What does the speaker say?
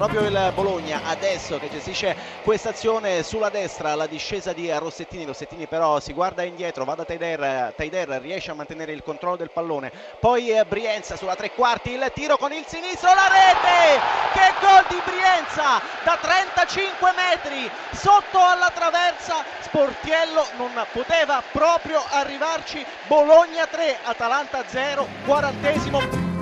proprio il Bologna adesso che gestisce questa azione sulla destra, la discesa di Rossettini, Rossettini però si guarda indietro, va da Taider, Taider riesce a mantenere il controllo del pallone, poi eh, Brienza sulla tre quarti, il tiro con il sinistro, la rete, che gol di Brienza da 35 metri sotto alla traversa, Sportiello non poteva proprio arrivarci, Bologna 3, Atalanta 0, quarantesimo.